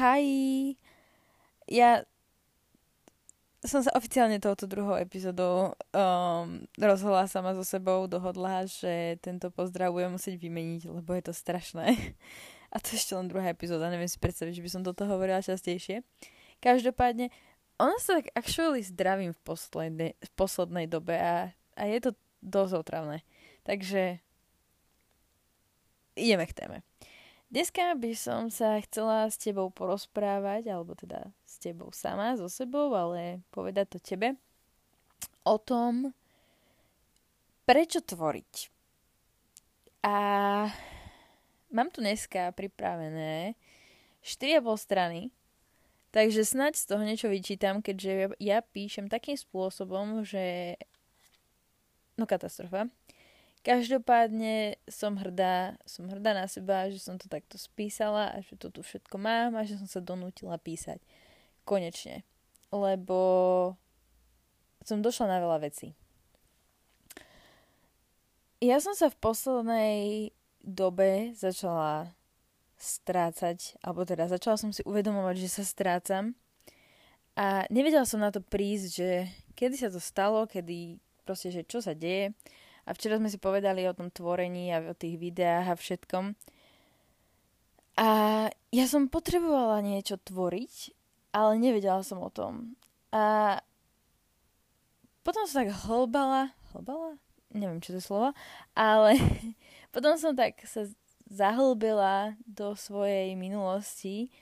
Hi! Ja som sa oficiálne touto druhou epizódou um, rozhodla sama so sebou, dohodla, že tento pozdrav budem musieť vymeniť, lebo je to strašné. A to ešte len druhá epizóda, neviem si predstaviť, že by som toto hovorila častejšie. Každopádne, ona sa tak actually zdravím v poslednej, v poslednej dobe a, a je to dosť otravné. Takže ideme k téme. Dneska by som sa chcela s tebou porozprávať, alebo teda s tebou sama, so sebou, ale povedať to tebe o tom, prečo tvoriť. A mám tu dneska pripravené 4,5 strany, takže snáď z toho niečo vyčítam, keďže ja píšem takým spôsobom, že... No katastrofa. Každopádne som hrdá, som hrdá na seba, že som to takto spísala a že to tu všetko mám a že som sa donútila písať. Konečne. Lebo som došla na veľa vecí. Ja som sa v poslednej dobe začala strácať, alebo teda začala som si uvedomovať, že sa strácam. A nevedela som na to prísť, že kedy sa to stalo, kedy proste, že čo sa deje. A včera sme si povedali o tom tvorení a o tých videách a všetkom. A ja som potrebovala niečo tvoriť, ale nevedela som o tom. A potom som tak hlbala, hlbala? Neviem, čo to je slovo, ale potom som tak sa zahlbila do svojej minulosti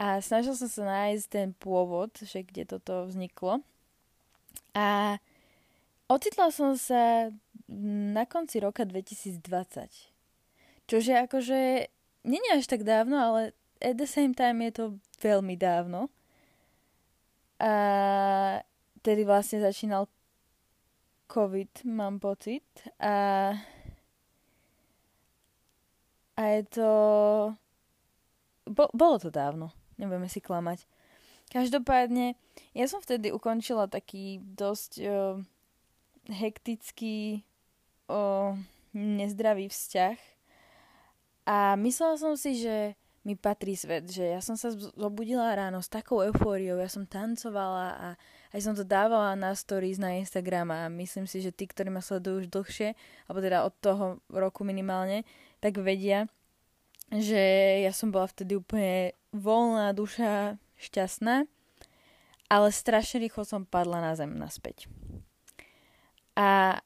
a snažil som sa nájsť ten pôvod, že kde toto vzniklo. A ocitla som sa na konci roka 2020. Čože akože nie až tak dávno, ale at the same time je to veľmi dávno. A tedy vlastne začínal COVID, mám pocit. A, a je to... Bo, bolo to dávno, nebudeme si klamať. Každopádne, ja som vtedy ukončila taký dosť uh, hektický o nezdravý vzťah a myslela som si, že mi patrí svet, že ja som sa zobudila ráno s takou eufóriou, ja som tancovala a aj som to dávala na stories na Instagram a myslím si, že tí, ktorí ma sledujú už dlhšie, alebo teda od toho roku minimálne, tak vedia, že ja som bola vtedy úplne voľná duša, šťastná, ale strašne rýchlo som padla na zem naspäť. A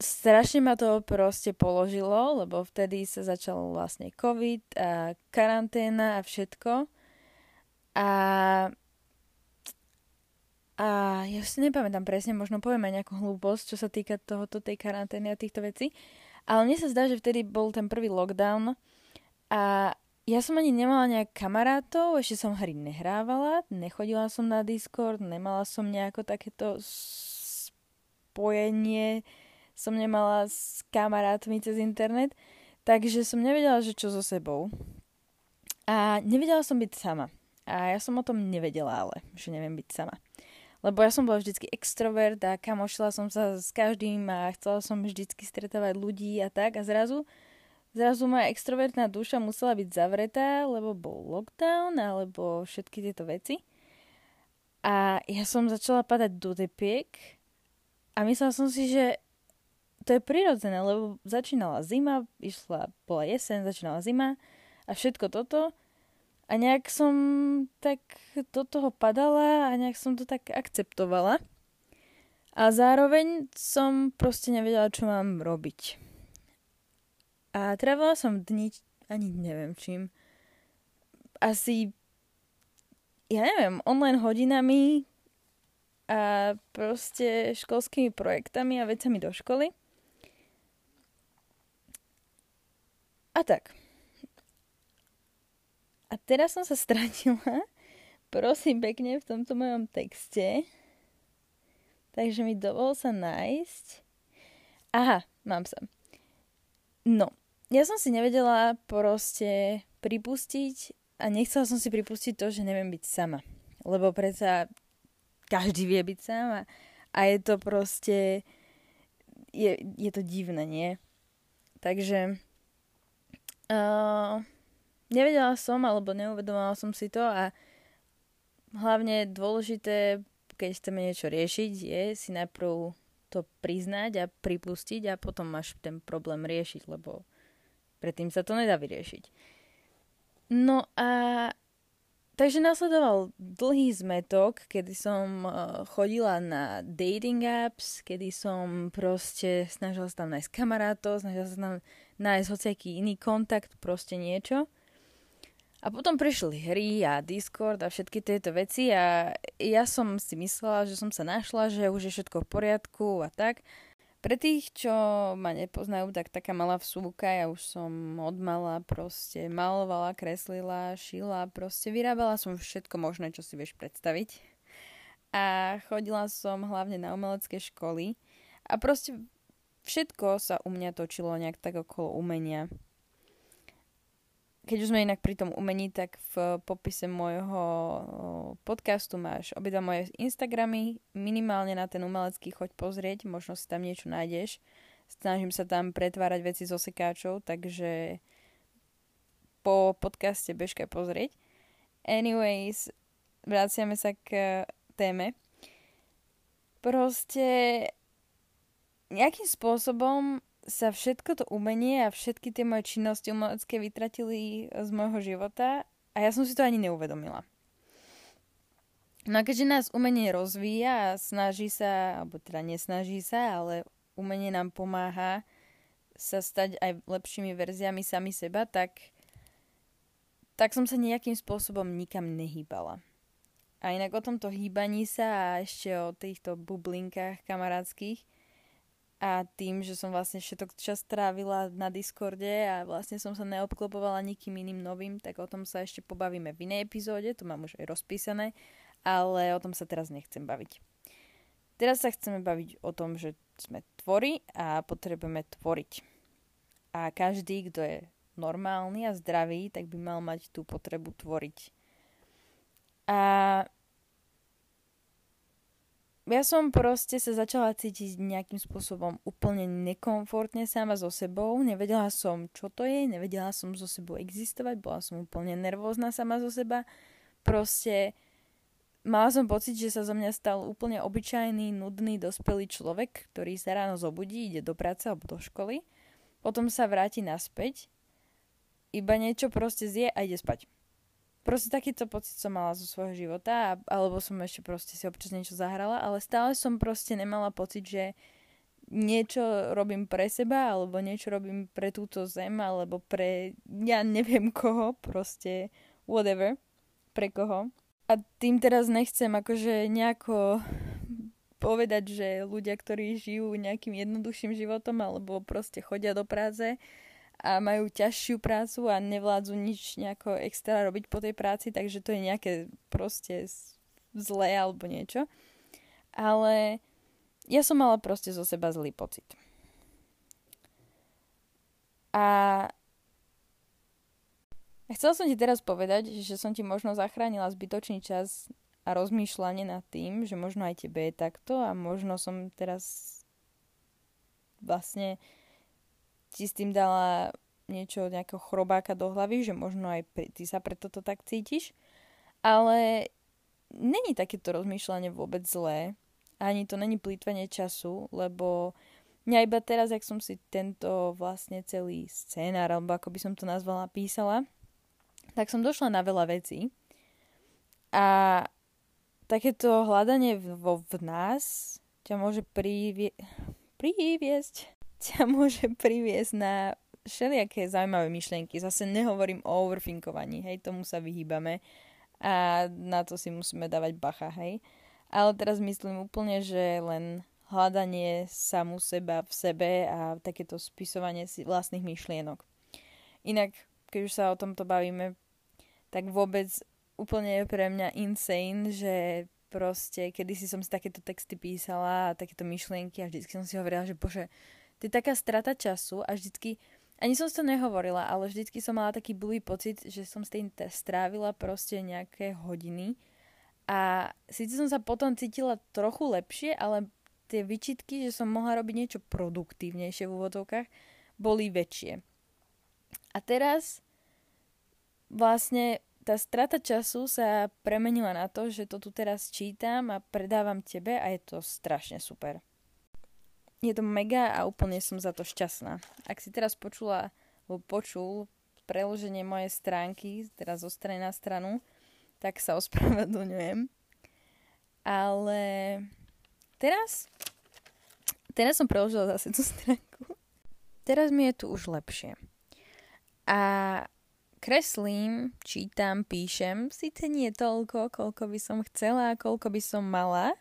strašne ma to proste položilo, lebo vtedy sa začal vlastne COVID a karanténa a všetko. A, a ja si nepamätám presne, možno poviem aj nejakú hlúposť, čo sa týka tohoto, tej karantény a týchto vecí. Ale mne sa zdá, že vtedy bol ten prvý lockdown a ja som ani nemala nejak kamarátov, ešte som hry nehrávala, nechodila som na Discord, nemala som nejako takéto spojenie som nemala s kamarátmi cez internet, takže som nevedela, že čo so sebou. A nevedela som byť sama. A ja som o tom nevedela ale, že neviem byť sama. Lebo ja som bola vždycky extrovert a kamošila som sa s každým a chcela som vždycky stretávať ľudí a tak a zrazu zrazu moja extrovertná duša musela byť zavretá, lebo bol lockdown alebo všetky tieto veci. A ja som začala padať do tepiek a myslela som si, že to je prirodzené, lebo začínala zima, išla, bola jeseň, začínala zima a všetko toto. A nejak som tak do toho padala a nejak som to tak akceptovala. A zároveň som proste nevedela, čo mám robiť. A trávila som dni, ani neviem čím, asi, ja neviem, online hodinami a proste školskými projektami a vecami do školy. A tak. A teraz som sa stratila, prosím pekne, v tomto mojom texte. Takže mi dovol sa nájsť. Aha, mám sa. No, ja som si nevedela proste pripustiť a nechcela som si pripustiť to, že neviem byť sama. Lebo predsa každý vie byť sama. A je to proste... Je, je to divné, nie? Takže Uh, nevedela som, alebo neuvedomala som si to a hlavne dôležité, keď chceme niečo riešiť, je si najprv to priznať a pripustiť a potom máš ten problém riešiť, lebo predtým sa to nedá vyriešiť. No a takže nasledoval dlhý zmetok, kedy som eh, chodila na dating apps, kedy som proste snažila sa tam nájsť kamarátov, snažila sa tam nájsť hociaký iný kontakt, proste niečo. A potom prišli hry a Discord a všetky tieto veci a ja som si myslela, že som sa našla, že už je všetko v poriadku a tak. Pre tých, čo ma nepoznajú, tak taká malá vsúka, ja už som odmala, proste malovala, kreslila, šila, proste vyrábala som všetko možné, čo si vieš predstaviť. A chodila som hlavne na umelecké školy a proste všetko sa u mňa točilo nejak tak okolo umenia keď už sme inak pri tom umení, tak v popise môjho podcastu máš obidva moje Instagramy, minimálne na ten umelecký choď pozrieť, možno si tam niečo nájdeš. Snažím sa tam pretvárať veci z osekáčov, takže po podcaste bežka pozrieť. Anyways, vraciame sa k téme. Proste nejakým spôsobom sa všetko to umenie a všetky tie moje činnosti umelecké vytratili z môjho života a ja som si to ani neuvedomila. No a keďže nás umenie rozvíja a snaží sa, alebo teda nesnaží sa, ale umenie nám pomáha sa stať aj lepšími verziami sami seba, tak, tak som sa nejakým spôsobom nikam nehýbala. A inak o tomto hýbaní sa a ešte o týchto bublinkách kamarátskych a tým, že som vlastne všetok čas trávila na Discorde a vlastne som sa neobklopovala nikým iným novým, tak o tom sa ešte pobavíme v inej epizóde, to mám už aj rozpísané, ale o tom sa teraz nechcem baviť. Teraz sa chceme baviť o tom, že sme tvory a potrebujeme tvoriť. A každý, kto je normálny a zdravý, tak by mal mať tú potrebu tvoriť. A ja som proste sa začala cítiť nejakým spôsobom úplne nekomfortne sama so sebou. Nevedela som, čo to je, nevedela som so sebou existovať, bola som úplne nervózna sama zo seba. Proste mala som pocit, že sa zo mňa stal úplne obyčajný, nudný, dospelý človek, ktorý sa ráno zobudí, ide do práce alebo do školy, potom sa vráti naspäť, iba niečo proste zje a ide spať. Proste takýto pocit som mala zo svojho života, alebo som ešte proste si občas niečo zahrala, ale stále som proste nemala pocit, že niečo robím pre seba, alebo niečo robím pre túto zem, alebo pre, ja neviem koho, proste whatever, pre koho. A tým teraz nechcem akože nejako povedať, že ľudia, ktorí žijú nejakým jednoduchším životom, alebo proste chodia do práce, a majú ťažšiu prácu a nevládzu nič nejako extra robiť po tej práci, takže to je nejaké proste zlé alebo niečo. Ale ja som mala proste zo seba zlý pocit. A chcela som ti teraz povedať, že som ti možno zachránila zbytočný čas a rozmýšľanie nad tým, že možno aj tebe je takto a možno som teraz vlastne ti s tým dala niečo, nejakého chrobáka do hlavy, že možno aj ty sa preto to tak cítiš. Ale není takéto rozmýšľanie vôbec zlé. Ani to není plýtvanie času, lebo mňa iba teraz, ak som si tento vlastne celý scénár, alebo ako by som to nazvala, písala, tak som došla na veľa vecí. A takéto hľadanie vo v nás ťa môže privie- priviesť ťa môže priviesť na všelijaké zaujímavé myšlienky. Zase nehovorím o overfinkovaní, hej, tomu sa vyhýbame a na to si musíme dávať bacha, hej. Ale teraz myslím úplne, že len hľadanie samu seba v sebe a takéto spisovanie si vlastných myšlienok. Inak, keď už sa o tomto bavíme, tak vôbec úplne je pre mňa insane, že proste, kedy si som si takéto texty písala a takéto myšlienky a vždycky som si hovorila, že bože, to je taká strata času a vždycky, ani som to nehovorila, ale vždycky som mala taký blbý pocit, že som s tým strávila proste nejaké hodiny a síce som sa potom cítila trochu lepšie, ale tie vyčitky, že som mohla robiť niečo produktívnejšie v úvodovkách, boli väčšie. A teraz vlastne tá strata času sa premenila na to, že to tu teraz čítam a predávam tebe a je to strašne super. Je to mega a úplne som za to šťastná. Ak si teraz počula, počul preloženie mojej stránky, teraz zo strany na stranu, tak sa ospravedlňujem. Ale teraz, teraz som preložila zase tú stránku. Teraz mi je tu už lepšie. A kreslím, čítam, píšem, síce nie toľko, koľko by som chcela, koľko by som mala,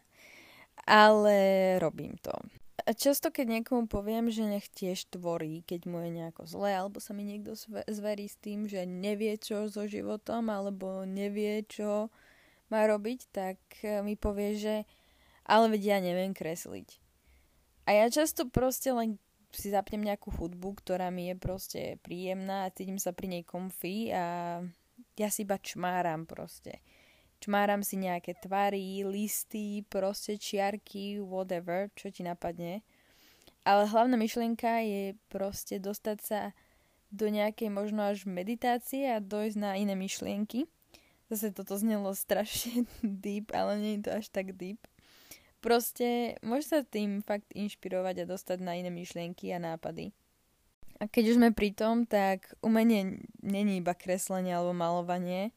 ale robím to. A často, keď niekomu poviem, že nech tiež tvorí, keď mu je nejako zle, alebo sa mi niekto zverí s tým, že nevie čo so životom, alebo nevie čo má robiť, tak e, mi povie, že ale veď ja neviem kresliť. A ja často proste len si zapnem nejakú hudbu, ktorá mi je proste príjemná a cítim sa pri nej komfy a ja si iba čmáram proste. Čmáram si nejaké tvary, listy, proste čiarky, whatever, čo ti napadne. Ale hlavná myšlienka je proste dostať sa do nejakej možno až meditácie a dojsť na iné myšlienky. Zase toto znelo strašne deep, ale nie je to až tak deep. Proste môže sa tým fakt inšpirovať a dostať na iné myšlienky a nápady. A keď už sme pri tom, tak umenie není iba kreslenie alebo malovanie.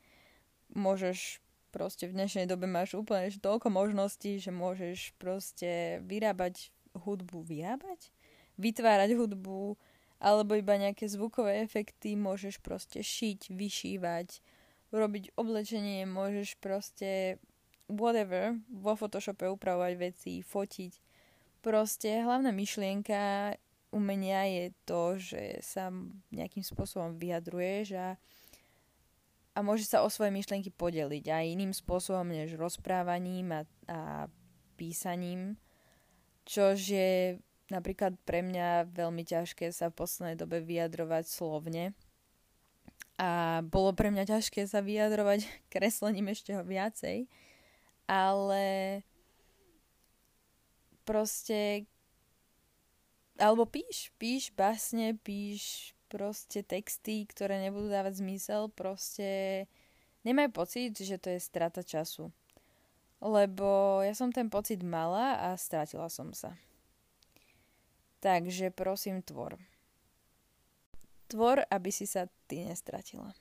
Môžeš proste v dnešnej dobe máš úplne toľko možností, že môžeš proste vyrábať hudbu, vyrábať? Vytvárať hudbu, alebo iba nejaké zvukové efekty, môžeš proste šiť, vyšívať, robiť oblečenie, môžeš proste whatever, vo Photoshope upravovať veci, fotiť. Proste hlavná myšlienka umenia je to, že sa nejakým spôsobom vyjadruješ a, a môže sa o svoje myšlienky podeliť aj iným spôsobom než rozprávaním a, a písaním, čož je napríklad pre mňa veľmi ťažké sa v poslednej dobe vyjadrovať slovne. A bolo pre mňa ťažké sa vyjadrovať kreslením ešte ho viacej ale proste alebo píš, píš básne, píš proste texty, ktoré nebudú dávať zmysel, proste nemaj pocit, že to je strata času. Lebo ja som ten pocit mala a stratila som sa. Takže prosím tvor. Tvor, aby si sa ty nestratila.